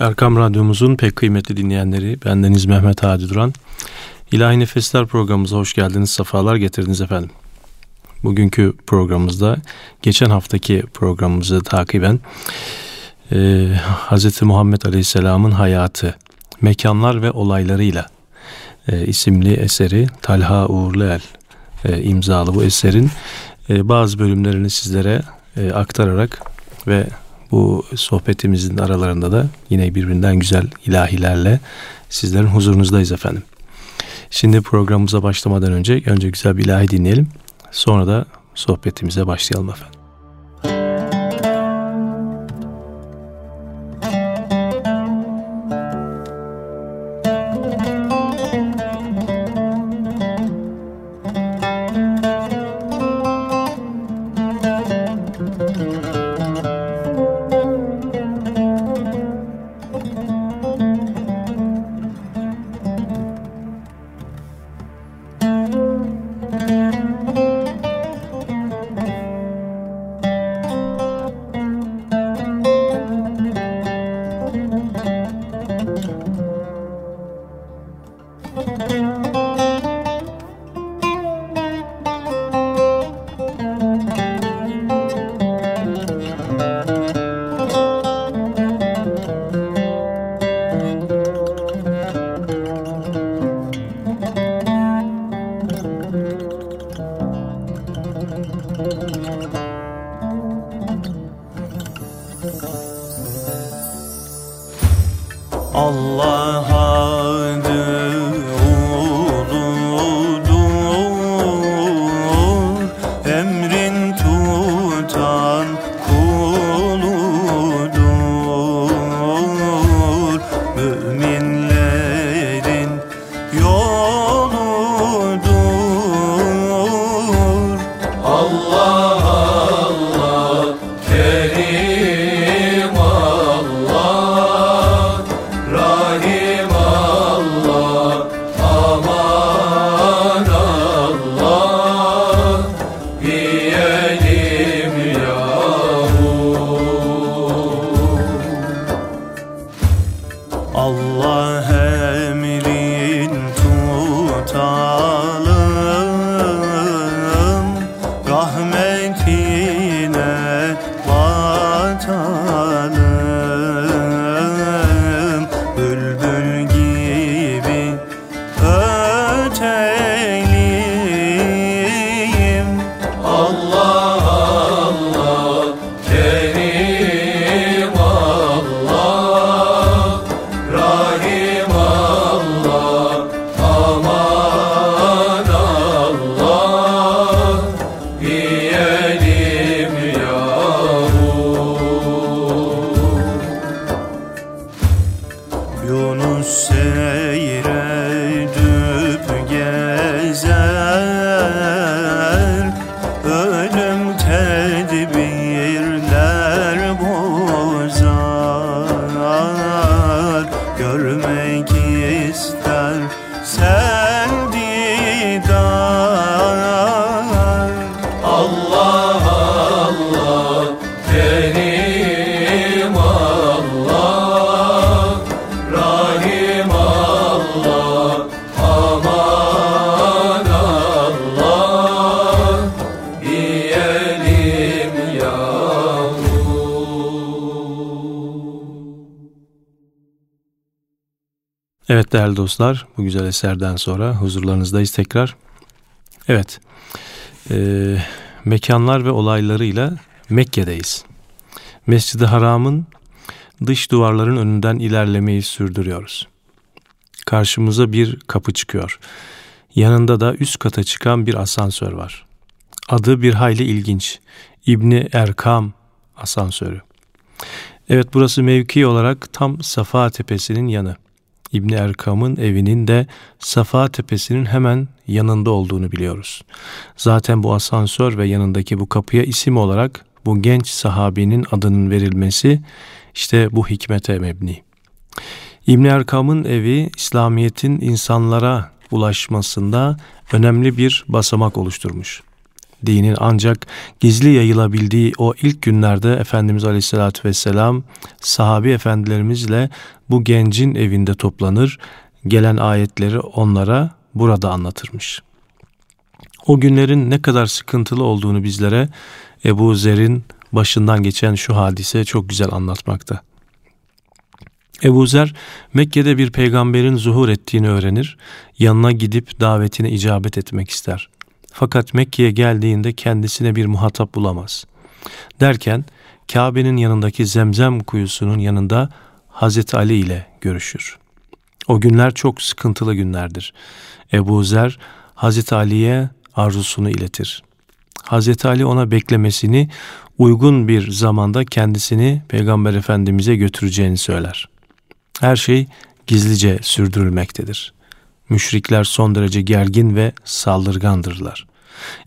Erkam Radyomuzun pek kıymetli dinleyenleri, bendeniz Mehmet Hadi Duran. İlahi Nefesler programımıza hoş geldiniz, sefalar getirdiniz efendim. Bugünkü programımızda geçen haftaki programımızı takiben e, Hz. Muhammed Aleyhisselam'ın hayatı, mekanlar ve olaylarıyla e, isimli eseri Talha Uğurluel e, imzalı bu eserin e, bazı bölümlerini sizlere e, aktararak ve bu sohbetimizin aralarında da yine birbirinden güzel ilahilerle sizlerin huzurunuzdayız efendim. Şimdi programımıza başlamadan önce önce güzel bir ilahi dinleyelim. Sonra da sohbetimize başlayalım efendim. Evet değerli dostlar bu güzel eserden sonra huzurlarınızdayız tekrar. Evet e, mekanlar ve olaylarıyla Mekke'deyiz. Mescid-i Haram'ın dış duvarların önünden ilerlemeyi sürdürüyoruz. Karşımıza bir kapı çıkıyor. Yanında da üst kata çıkan bir asansör var. Adı bir hayli ilginç. İbni Erkam asansörü. Evet burası mevki olarak tam Safa Tepesi'nin yanı. İbni Erkam'ın evinin de Safa Tepesi'nin hemen yanında olduğunu biliyoruz. Zaten bu asansör ve yanındaki bu kapıya isim olarak bu genç sahabinin adının verilmesi işte bu hikmete mebni. İbni Erkam'ın evi İslamiyet'in insanlara ulaşmasında önemli bir basamak oluşturmuş. Dinin ancak gizli yayılabildiği o ilk günlerde Efendimiz Aleyhisselatü Vesselam sahabi efendilerimizle bu gencin evinde toplanır, gelen ayetleri onlara burada anlatırmış. O günlerin ne kadar sıkıntılı olduğunu bizlere Ebu Zer'in başından geçen şu hadise çok güzel anlatmakta. Ebu Zer Mekke'de bir peygamberin zuhur ettiğini öğrenir, yanına gidip davetine icabet etmek ister. Fakat Mekke'ye geldiğinde kendisine bir muhatap bulamaz. Derken Kabe'nin yanındaki Zemzem kuyusunun yanında Hazreti Ali ile görüşür. O günler çok sıkıntılı günlerdir. Ebu Zer Hazreti Ali'ye arzusunu iletir. Hazreti Ali ona beklemesini uygun bir zamanda kendisini Peygamber Efendimiz'e götüreceğini söyler. Her şey gizlice sürdürülmektedir. Müşrikler son derece gergin ve saldırgandırlar.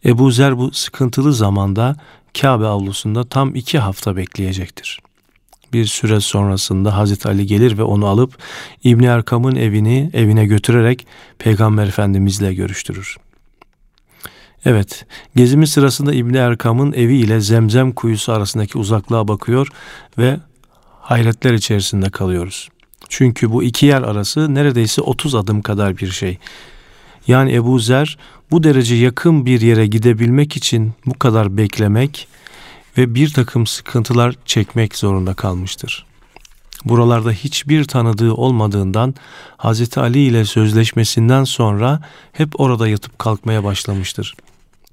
Ebu Zer bu sıkıntılı zamanda Kabe avlusunda tam iki hafta bekleyecektir. Bir süre sonrasında Hazreti Ali gelir ve onu alıp İbni Erkam'ın evini evine götürerek Peygamber Efendimizle görüştürür. Evet, gezimiz sırasında İbni Erkam'ın evi ile Zemzem kuyusu arasındaki uzaklığa bakıyor ve hayretler içerisinde kalıyoruz. Çünkü bu iki yer arası neredeyse 30 adım kadar bir şey. Yani Ebu Zer bu derece yakın bir yere gidebilmek için bu kadar beklemek ve bir takım sıkıntılar çekmek zorunda kalmıştır. Buralarda hiçbir tanıdığı olmadığından Hz. Ali ile sözleşmesinden sonra hep orada yatıp kalkmaya başlamıştır.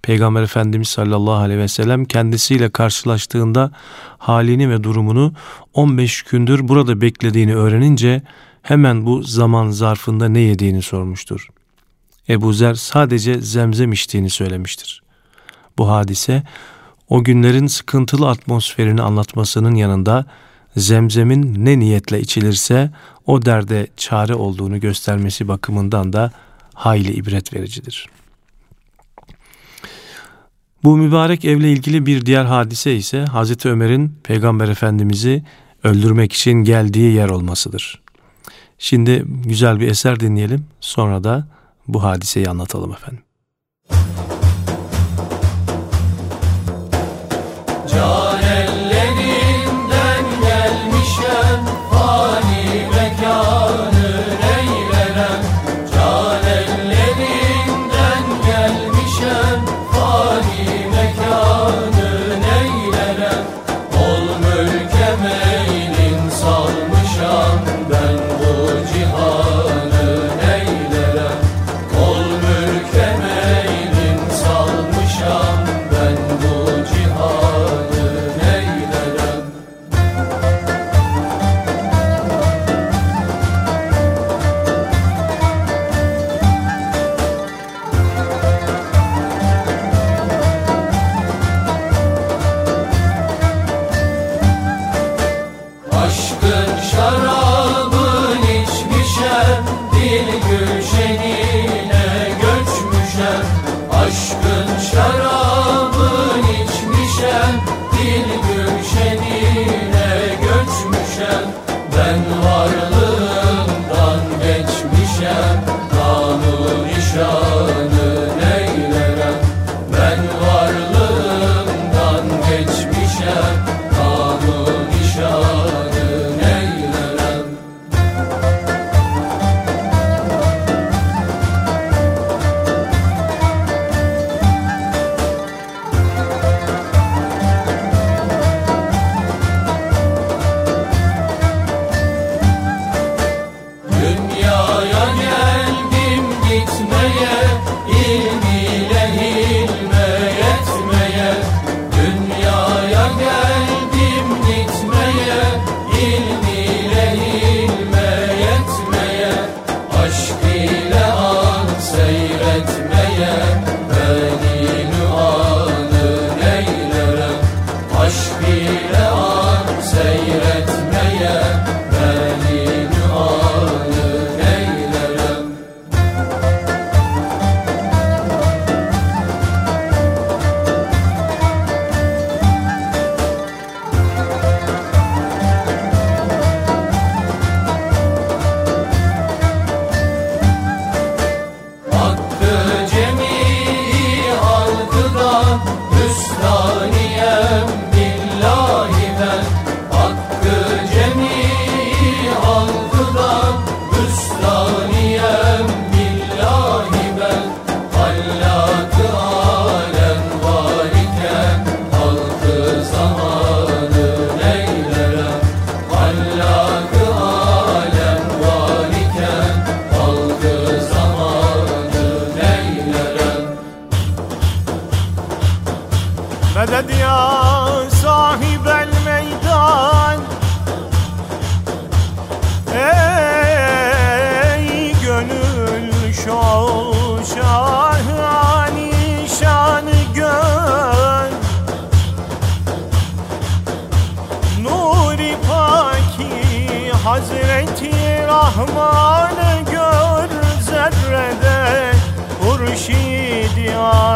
Peygamber Efendimiz sallallahu aleyhi ve sellem kendisiyle karşılaştığında halini ve durumunu 15 gündür burada beklediğini öğrenince hemen bu zaman zarfında ne yediğini sormuştur. Ebu Zer sadece zemzem içtiğini söylemiştir. Bu hadise o günlerin sıkıntılı atmosferini anlatmasının yanında zemzemin ne niyetle içilirse o derde çare olduğunu göstermesi bakımından da hayli ibret vericidir.'' Bu mübarek evle ilgili bir diğer hadise ise Hazreti Ömer'in Peygamber Efendimiz'i öldürmek için geldiği yer olmasıdır. Şimdi güzel bir eser dinleyelim sonra da bu hadiseyi anlatalım efendim. Dünyaya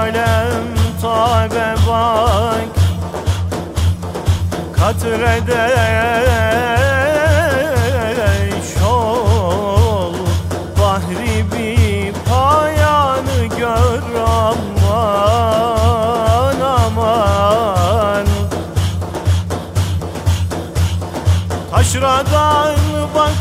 alem tabe bak Katrede şol Bahri bir payanı gör aman aman. Taşradan bakma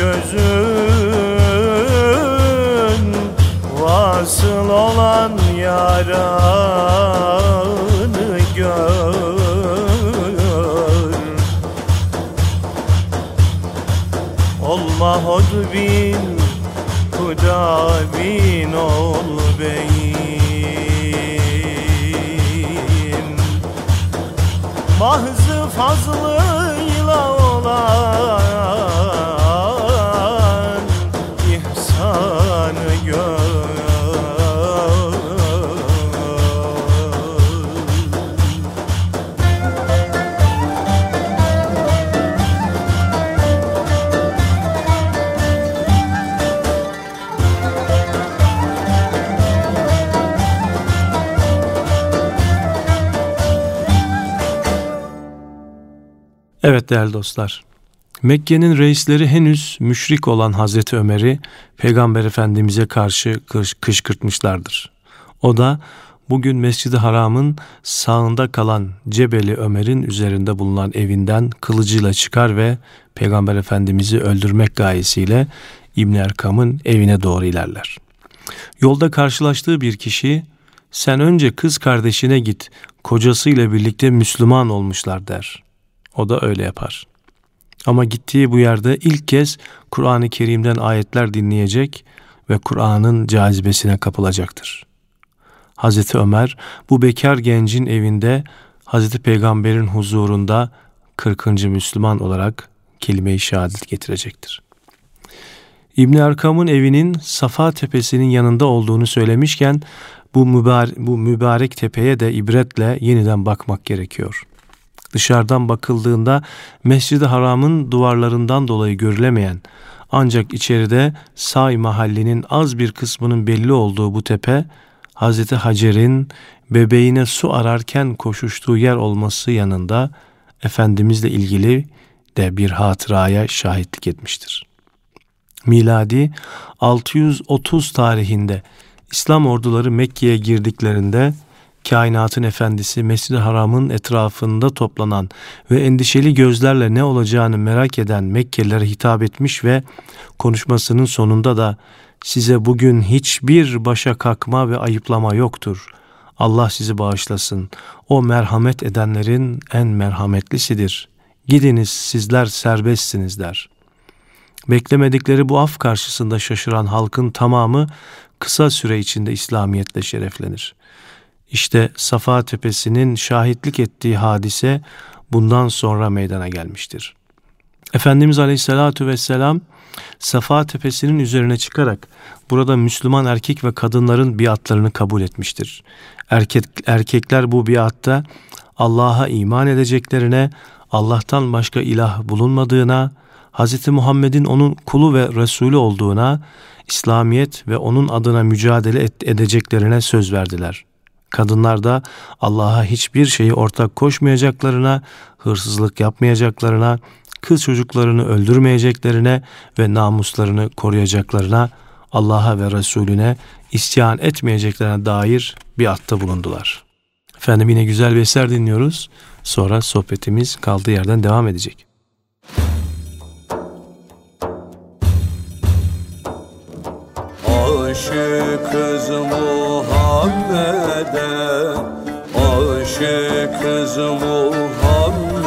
gözün vasıl olan yaranı gör. Olma hod bin Huda bin ol beyim. Mahzı fazlıyla Evet değerli dostlar. Mekke'nin reisleri henüz müşrik olan Hazreti Ömer'i Peygamber Efendimiz'e karşı kış, kışkırtmışlardır. O da bugün Mescid-i Haram'ın sağında kalan Cebeli Ömer'in üzerinde bulunan evinden kılıcıyla çıkar ve Peygamber Efendimiz'i öldürmek gayesiyle İbn Erkam'ın evine doğru ilerler. Yolda karşılaştığı bir kişi sen önce kız kardeşine git kocasıyla birlikte Müslüman olmuşlar der. O da öyle yapar. Ama gittiği bu yerde ilk kez Kur'an-ı Kerim'den ayetler dinleyecek ve Kur'an'ın cazibesine kapılacaktır. Hazreti Ömer bu bekar gencin evinde Hazreti Peygamber'in huzurunda 40. Müslüman olarak kelime-i şehadet getirecektir. İbn Erkam'ın evinin Safa tepesinin yanında olduğunu söylemişken bu mübarek, bu mübarek tepeye de ibretle yeniden bakmak gerekiyor. Dışarıdan bakıldığında Mescid-i Haram'ın duvarlarından dolayı görülemeyen ancak içeride Say mahallinin az bir kısmının belli olduğu bu tepe Hazreti Hacer'in bebeğine su ararken koşuştuğu yer olması yanında Efendimizle ilgili de bir hatıraya şahitlik etmiştir. Miladi 630 tarihinde İslam orduları Mekke'ye girdiklerinde kainatın efendisi Mescid-i Haram'ın etrafında toplanan ve endişeli gözlerle ne olacağını merak eden Mekkelilere hitap etmiş ve konuşmasının sonunda da size bugün hiçbir başa kalkma ve ayıplama yoktur. Allah sizi bağışlasın. O merhamet edenlerin en merhametlisidir. Gidiniz sizler serbestsiniz der. Beklemedikleri bu af karşısında şaşıran halkın tamamı kısa süre içinde İslamiyetle şereflenir. İşte Safa Tepesi'nin şahitlik ettiği hadise bundan sonra meydana gelmiştir. Efendimiz Aleyhisselatü Vesselam Safa Tepesi'nin üzerine çıkarak burada Müslüman erkek ve kadınların biatlarını kabul etmiştir. Erkek, erkekler bu biatta Allah'a iman edeceklerine, Allah'tan başka ilah bulunmadığına, Hz. Muhammed'in onun kulu ve Resulü olduğuna, İslamiyet ve onun adına mücadele edeceklerine söz verdiler. Kadınlar da Allah'a hiçbir şeyi ortak koşmayacaklarına, hırsızlık yapmayacaklarına, kız çocuklarını öldürmeyeceklerine ve namuslarını koruyacaklarına, Allah'a ve Resulüne isyan etmeyeceklerine dair bir atta bulundular. Efendim yine güzel bir eser dinliyoruz. Sonra sohbetimiz kaldığı yerden devam edecek. Aşıkız Muhammed'e Aşıkız Muhammed'e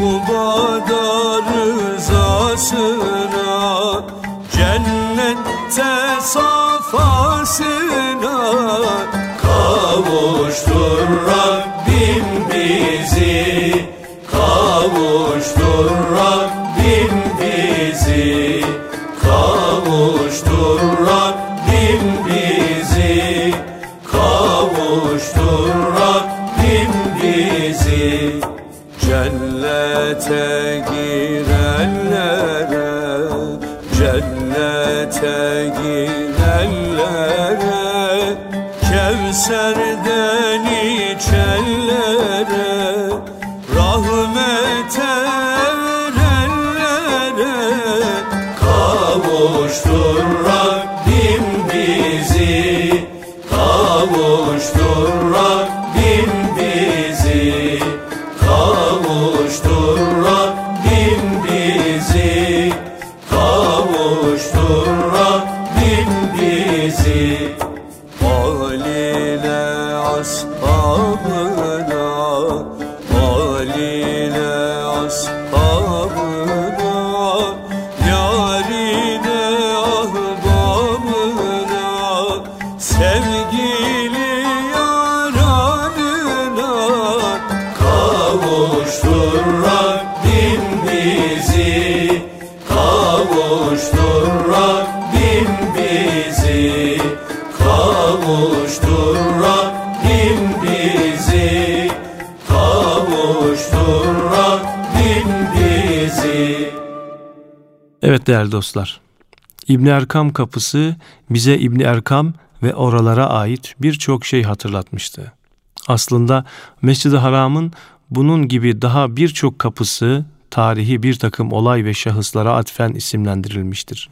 Ukbada rızasına Cennette safasına Kavuştur Rabbim Saturday. Evet değerli dostlar. İbni Erkam kapısı bize İbni Erkam ve oralara ait birçok şey hatırlatmıştı. Aslında Mescid-i Haram'ın bunun gibi daha birçok kapısı tarihi bir takım olay ve şahıslara atfen isimlendirilmiştir.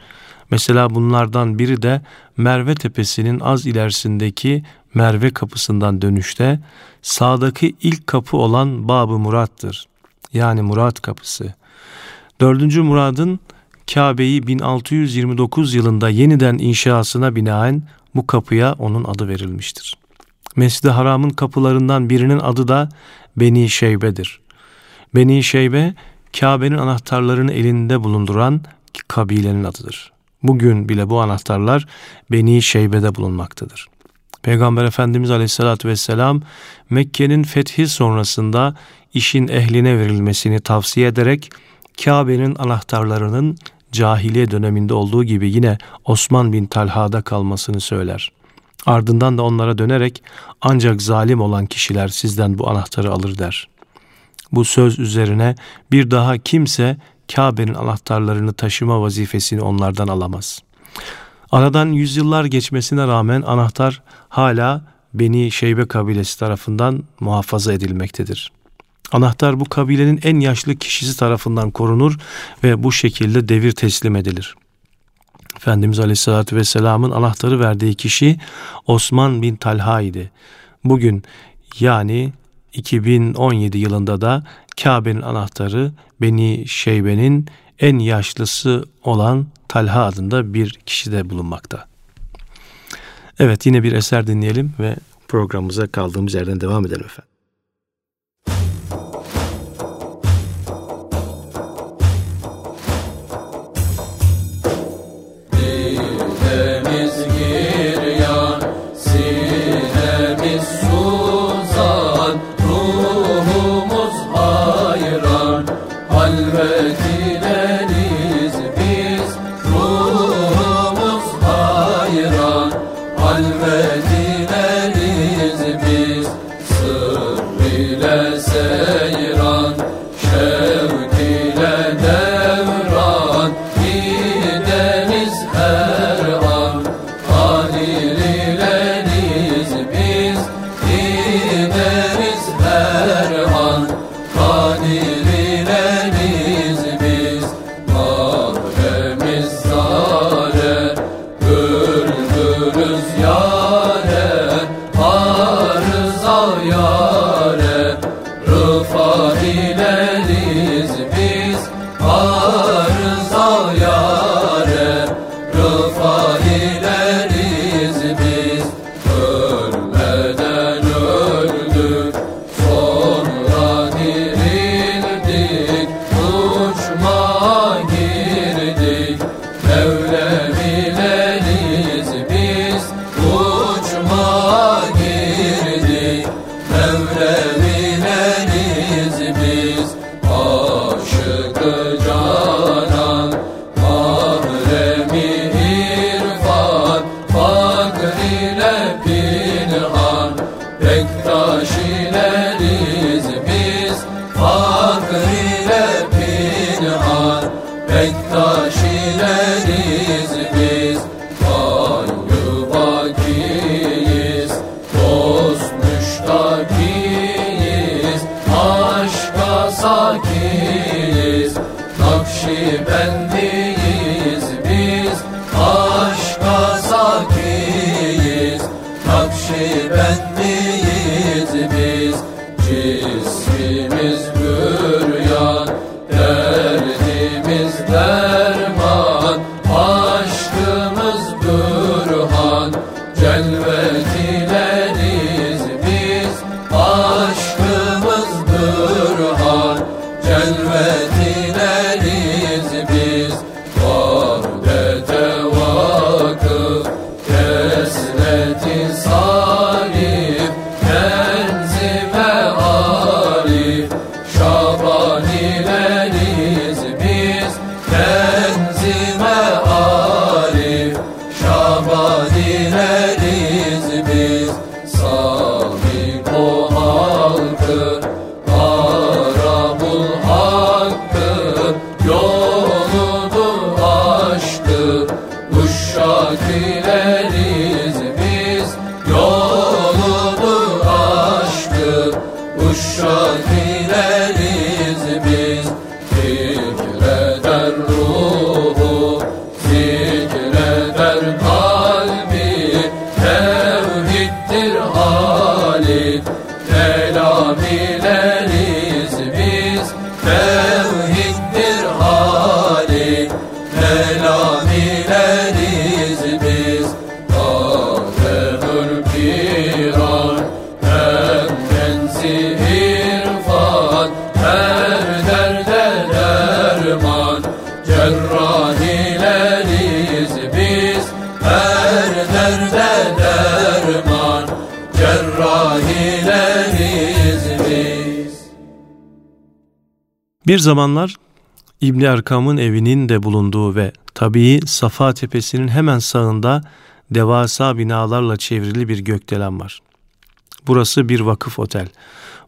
Mesela bunlardan biri de Merve Tepesi'nin az ilerisindeki Merve kapısından dönüşte sağdaki ilk kapı olan Bab-ı Murat'tır. Yani Murat kapısı. Dördüncü Murad'ın Kabe'yi 1629 yılında yeniden inşasına binaen bu kapıya onun adı verilmiştir. Mescid-i Haram'ın kapılarından birinin adı da Beni Şeybe'dir. Beni Şeybe, Kabe'nin anahtarlarını elinde bulunduran kabilenin adıdır. Bugün bile bu anahtarlar Beni Şeybe'de bulunmaktadır. Peygamber Efendimiz Aleyhisselatü Vesselam Mekke'nin fethi sonrasında işin ehline verilmesini tavsiye ederek Kabe'nin anahtarlarının cahiliye döneminde olduğu gibi yine Osman bin Talha'da kalmasını söyler. Ardından da onlara dönerek ancak zalim olan kişiler sizden bu anahtarı alır der. Bu söz üzerine bir daha kimse Kabe'nin anahtarlarını taşıma vazifesini onlardan alamaz. Aradan yüzyıllar geçmesine rağmen anahtar hala Beni Şeybe kabilesi tarafından muhafaza edilmektedir. Anahtar bu kabilenin en yaşlı kişisi tarafından korunur ve bu şekilde devir teslim edilir. Efendimiz Aleyhisselatü Vesselam'ın anahtarı verdiği kişi Osman bin Talha idi. Bugün yani 2017 yılında da Kabe'nin anahtarı Beni Şeybe'nin en yaşlısı olan Talha adında bir kişi de bulunmakta. Evet yine bir eser dinleyelim ve programımıza kaldığımız yerden devam edelim efendim. oh. Bir zamanlar İbni Erkam'ın evinin de bulunduğu ve tabii Safa Tepesi'nin hemen sağında devasa binalarla çevrili bir gökdelen var. Burası bir vakıf otel.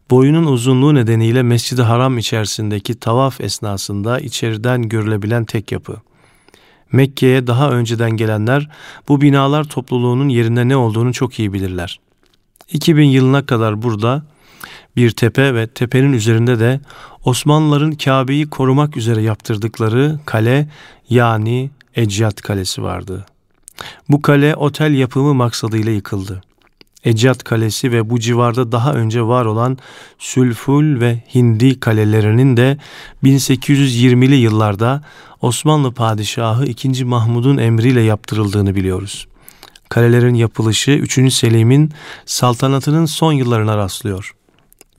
Boyunun uzunluğu nedeniyle Mescid-i Haram içerisindeki tavaf esnasında içeriden görülebilen tek yapı. Mekke'ye daha önceden gelenler bu binalar topluluğunun yerinde ne olduğunu çok iyi bilirler. 2000 yılına kadar burada bir tepe ve tepenin üzerinde de Osmanlıların Kabe'yi korumak üzere yaptırdıkları kale yani Ecyat Kalesi vardı. Bu kale otel yapımı maksadıyla yıkıldı. Ecyat Kalesi ve bu civarda daha önce var olan Sülful ve Hindi kalelerinin de 1820'li yıllarda Osmanlı Padişahı II. Mahmud'un emriyle yaptırıldığını biliyoruz. Kalelerin yapılışı 3. Selim'in saltanatının son yıllarına rastlıyor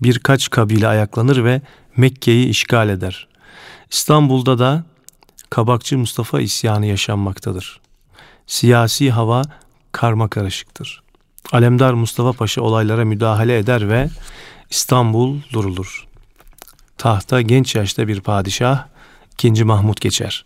birkaç kabile ayaklanır ve Mekke'yi işgal eder. İstanbul'da da Kabakçı Mustafa isyanı yaşanmaktadır. Siyasi hava karma karışıktır. Alemdar Mustafa Paşa olaylara müdahale eder ve İstanbul durulur. Tahta genç yaşta bir padişah 2. Mahmut geçer.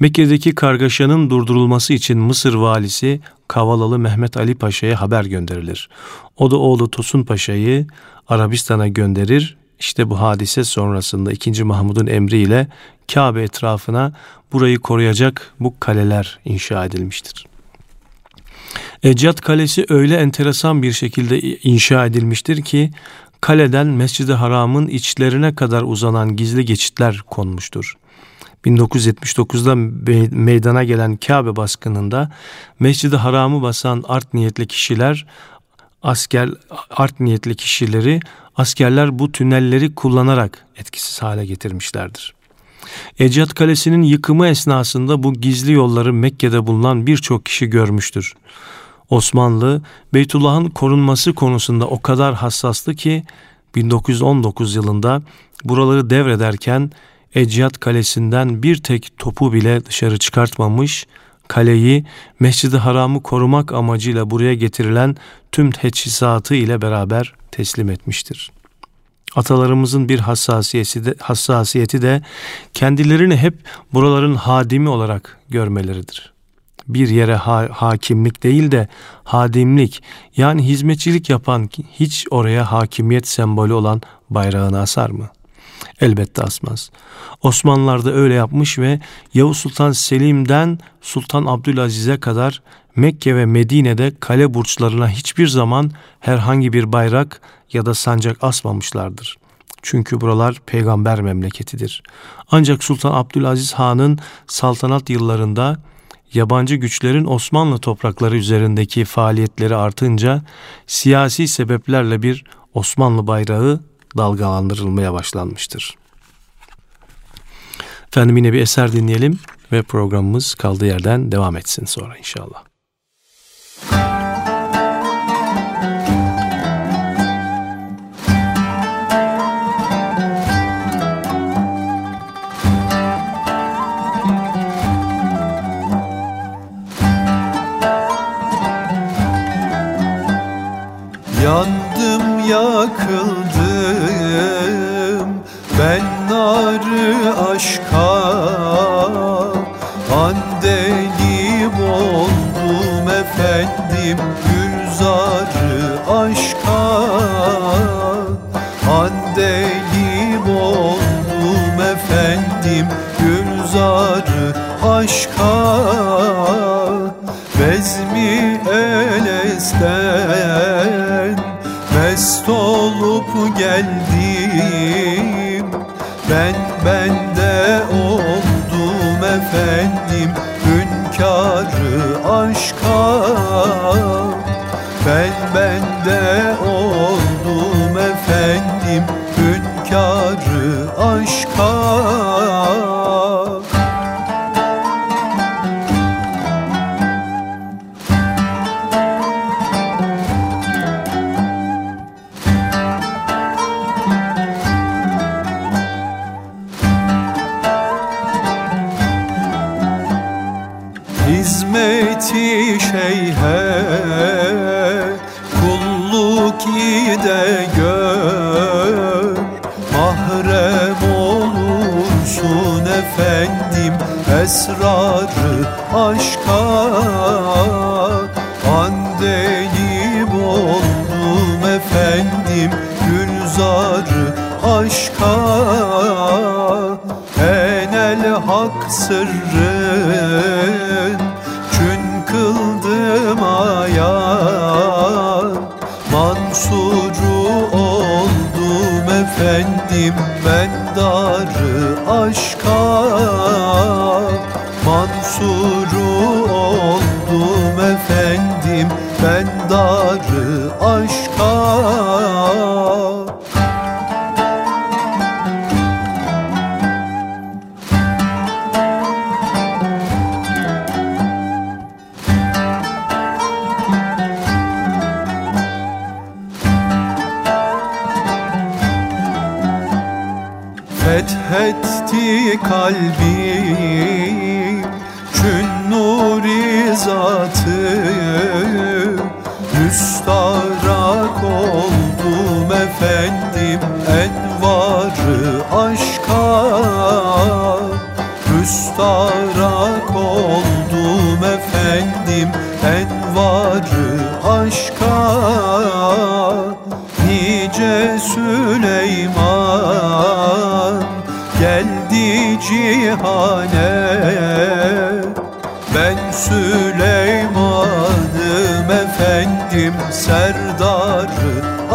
Mekke'deki kargaşanın durdurulması için Mısır valisi Kavalalı Mehmet Ali Paşa'ya haber gönderilir. O da oğlu Tosun Paşa'yı Arabistan'a gönderir. İşte bu hadise sonrasında 2. Mahmud'un emriyle Kabe etrafına burayı koruyacak bu kaleler inşa edilmiştir. Ecyat Kalesi öyle enteresan bir şekilde inşa edilmiştir ki kaleden Mescid-i Haram'ın içlerine kadar uzanan gizli geçitler konmuştur. 1979'da meydana gelen Kabe baskınında Mescid-i Haram'ı basan art niyetli kişiler asker art niyetli kişileri askerler bu tünelleri kullanarak etkisiz hale getirmişlerdir. Ecyat Kalesi'nin yıkımı esnasında bu gizli yolları Mekke'de bulunan birçok kişi görmüştür. Osmanlı Beytullah'ın korunması konusunda o kadar hassastı ki 1919 yılında buraları devrederken Ecyat Kalesi'nden bir tek topu bile dışarı çıkartmamış, kaleyi Mescid-i Haram'ı korumak amacıyla buraya getirilen tüm teçhizatı ile beraber teslim etmiştir. Atalarımızın bir hassasiyeti de, hassasiyeti de kendilerini hep buraların hadimi olarak görmeleridir. Bir yere ha, hakimlik değil de hadimlik yani hizmetçilik yapan hiç oraya hakimiyet sembolü olan bayrağını asar mı? Elbette asmaz. Osmanlılar da öyle yapmış ve Yavuz Sultan Selim'den Sultan Abdülaziz'e kadar Mekke ve Medine'de kale burçlarına hiçbir zaman herhangi bir bayrak ya da sancak asmamışlardır. Çünkü buralar peygamber memleketidir. Ancak Sultan Abdülaziz Han'ın saltanat yıllarında yabancı güçlerin Osmanlı toprakları üzerindeki faaliyetleri artınca siyasi sebeplerle bir Osmanlı bayrağı dalgalandırılmaya başlanmıştır. Efendim yine bir eser dinleyelim ve programımız kaldığı yerden devam etsin sonra inşallah. Yandım yakıldım aşka Bezmi elesten Mest olup geldim Ben bende oldum efendim. Hünkârı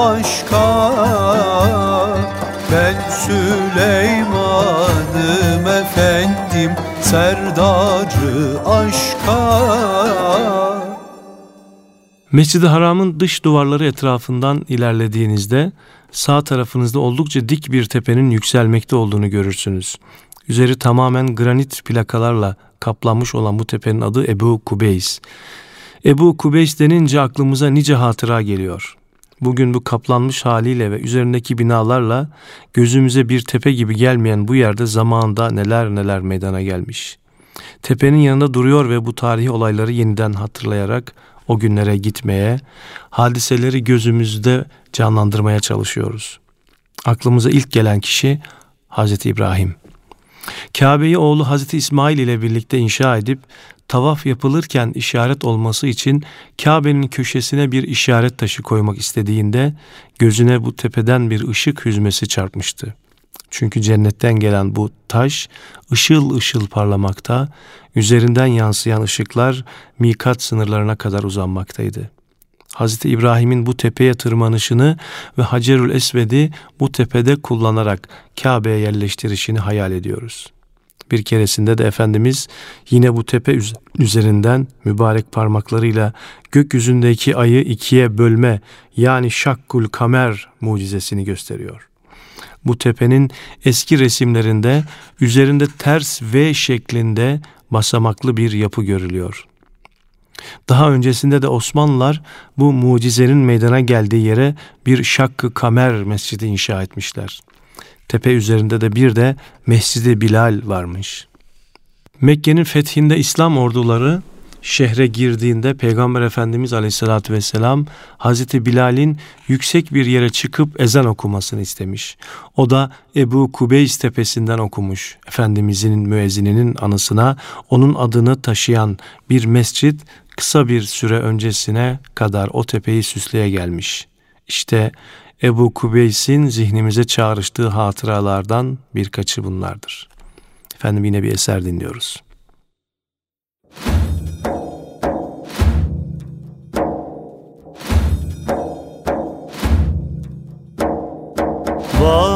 aşka Ben Süleyman'ım efendim serdarı aşka Mescid-i Haram'ın dış duvarları etrafından ilerlediğinizde sağ tarafınızda oldukça dik bir tepenin yükselmekte olduğunu görürsünüz. Üzeri tamamen granit plakalarla kaplanmış olan bu tepenin adı Ebu Kubeys. Ebu Kubeys denince aklımıza nice hatıra geliyor. Bugün bu kaplanmış haliyle ve üzerindeki binalarla gözümüze bir tepe gibi gelmeyen bu yerde zamanında neler neler meydana gelmiş. Tepenin yanında duruyor ve bu tarihi olayları yeniden hatırlayarak o günlere gitmeye, hadiseleri gözümüzde canlandırmaya çalışıyoruz. Aklımıza ilk gelen kişi Hazreti İbrahim. Kabe'yi oğlu Hazreti İsmail ile birlikte inşa edip tavaf yapılırken işaret olması için Kabe'nin köşesine bir işaret taşı koymak istediğinde gözüne bu tepeden bir ışık hüzmesi çarpmıştı. Çünkü cennetten gelen bu taş ışıl ışıl parlamakta, üzerinden yansıyan ışıklar mikat sınırlarına kadar uzanmaktaydı. Hazreti İbrahim'in bu tepeye tırmanışını ve Hacerül Esved'i bu tepede kullanarak Kabe'ye yerleştirişini hayal ediyoruz. Bir keresinde de Efendimiz yine bu tepe üzerinden mübarek parmaklarıyla gökyüzündeki ayı ikiye bölme yani şakkul kamer mucizesini gösteriyor. Bu tepenin eski resimlerinde üzerinde ters V şeklinde basamaklı bir yapı görülüyor. Daha öncesinde de Osmanlılar bu mucizenin meydana geldiği yere bir şakkı kamer mescidi inşa etmişler. Tepe üzerinde de bir de Mescidi Bilal varmış. Mekke'nin fethinde İslam orduları şehre girdiğinde Peygamber Efendimiz Aleyhisselatü Vesselam Hazreti Bilal'in yüksek bir yere çıkıp ezan okumasını istemiş. O da Ebu Kubeys tepesinden okumuş. Efendimizin müezzininin anısına onun adını taşıyan bir mescit kısa bir süre öncesine kadar o tepeyi süsleye gelmiş. İşte Ebu Kubeys'in zihnimize çağrıştığı hatıralardan birkaçı bunlardır. Efendim yine bir eser dinliyoruz. Varsam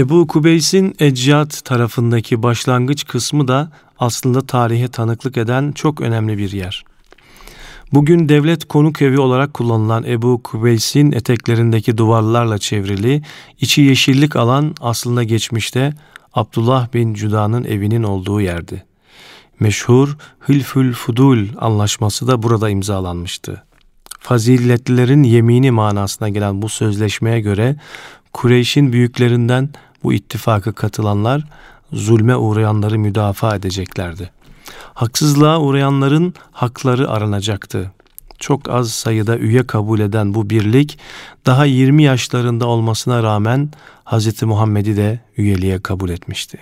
Ebu Kubeys'in Eccad tarafındaki başlangıç kısmı da aslında tarihe tanıklık eden çok önemli bir yer. Bugün devlet konuk evi olarak kullanılan Ebu Kubeys'in eteklerindeki duvarlarla çevrili, içi yeşillik alan aslında geçmişte Abdullah bin Cuda'nın evinin olduğu yerdi. Meşhur Hülfül Fudul anlaşması da burada imzalanmıştı. Faziletlilerin yemini manasına gelen bu sözleşmeye göre Kureyş'in büyüklerinden bu ittifaka katılanlar zulme uğrayanları müdafaa edeceklerdi. Haksızlığa uğrayanların hakları aranacaktı. Çok az sayıda üye kabul eden bu birlik daha 20 yaşlarında olmasına rağmen Hz. Muhammed'i de üyeliğe kabul etmişti.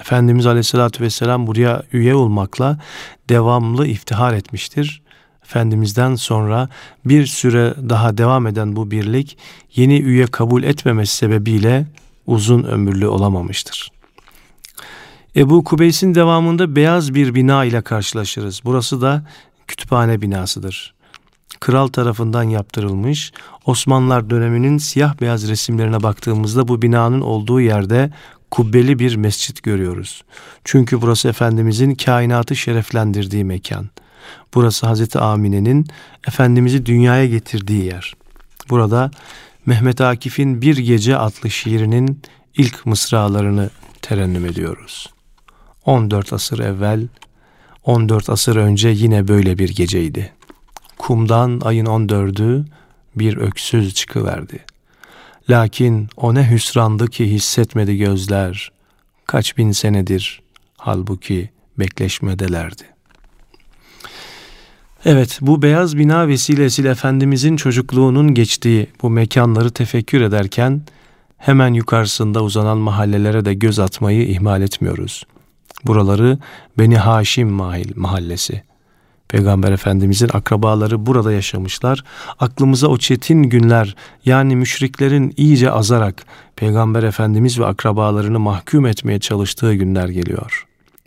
Efendimiz Aleyhisselatü Vesselam buraya üye olmakla devamlı iftihar etmiştir. Efendimiz'den sonra bir süre daha devam eden bu birlik yeni üye kabul etmemesi sebebiyle uzun ömürlü olamamıştır. Ebu Kubeys'in devamında beyaz bir bina ile karşılaşırız. Burası da kütüphane binasıdır. Kral tarafından yaptırılmış Osmanlılar döneminin siyah beyaz resimlerine baktığımızda bu binanın olduğu yerde kubbeli bir mescit görüyoruz. Çünkü burası Efendimizin kainatı şereflendirdiği mekan. Burası Hazreti Amine'nin Efendimiz'i dünyaya getirdiği yer. Burada Mehmet Akif'in Bir Gece adlı şiirinin ilk mısralarını terennüm ediyoruz. 14 asır evvel, 14 asır önce yine böyle bir geceydi. Kumdan ayın 14'ü bir öksüz çıkıverdi. Lakin o ne hüsrandı ki hissetmedi gözler. Kaç bin senedir halbuki bekleşmedelerdi. Evet, bu beyaz bina vesilesiyle Efendimizin çocukluğunun geçtiği bu mekanları tefekkür ederken hemen yukarısında uzanan mahallelere de göz atmayı ihmal etmiyoruz. Buraları Beni Haşim mahallesi. Peygamber Efendimizin akrabaları burada yaşamışlar. Aklımıza o çetin günler yani müşriklerin iyice azarak Peygamber Efendimiz ve akrabalarını mahkum etmeye çalıştığı günler geliyor.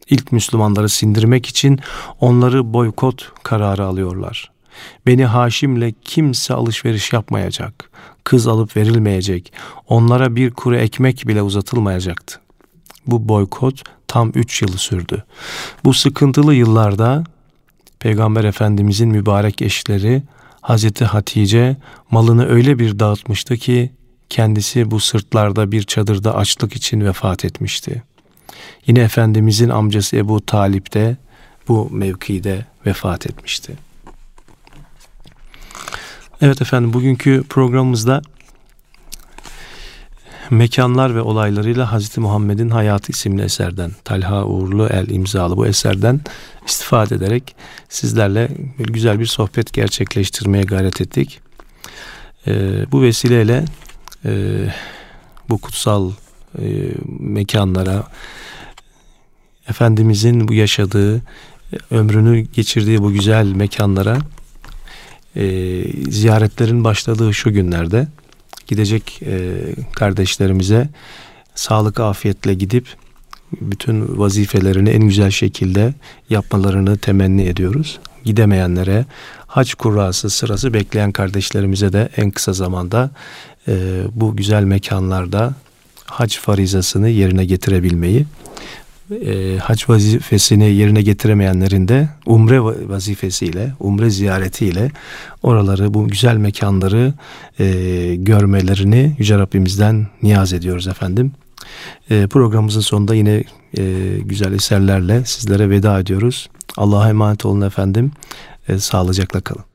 İlk Müslümanları sindirmek için onları boykot kararı alıyorlar. Beni Haşim'le kimse alışveriş yapmayacak. Kız alıp verilmeyecek. Onlara bir kuru ekmek bile uzatılmayacaktı. Bu boykot tam üç yılı sürdü. Bu sıkıntılı yıllarda Peygamber Efendimizin mübarek eşleri Hazreti Hatice malını öyle bir dağıtmıştı ki kendisi bu sırtlarda bir çadırda açlık için vefat etmişti. Yine Efendimizin amcası Ebu Talip de bu mevkide vefat etmişti. Evet efendim bugünkü programımızda Mekanlar ve olaylarıyla Hazreti Muhammed'in Hayatı isimli eserden Talha Uğurlu El imzalı bu eserden istifade ederek sizlerle güzel bir sohbet gerçekleştirmeye gayret ettik. Ee, bu vesileyle e, bu kutsal e, mekanlara Efendimizin bu yaşadığı ömrünü geçirdiği bu güzel mekanlara e, ziyaretlerin başladığı şu günlerde gidecek e, kardeşlerimize sağlık afiyetle gidip bütün vazifelerini en güzel şekilde yapmalarını temenni ediyoruz. Gidemeyenlere hac kurrası sırası bekleyen kardeşlerimize de en kısa zamanda e, bu güzel mekanlarda hac farizasını yerine getirebilmeyi e, hac vazifesini yerine getiremeyenlerin de umre vazifesiyle, umre ziyaretiyle oraları, bu güzel mekanları e, görmelerini Yüce Rabbimizden niyaz ediyoruz efendim. E, programımızın sonunda yine e, güzel eserlerle sizlere veda ediyoruz. Allah'a emanet olun efendim. E, sağlıcakla kalın.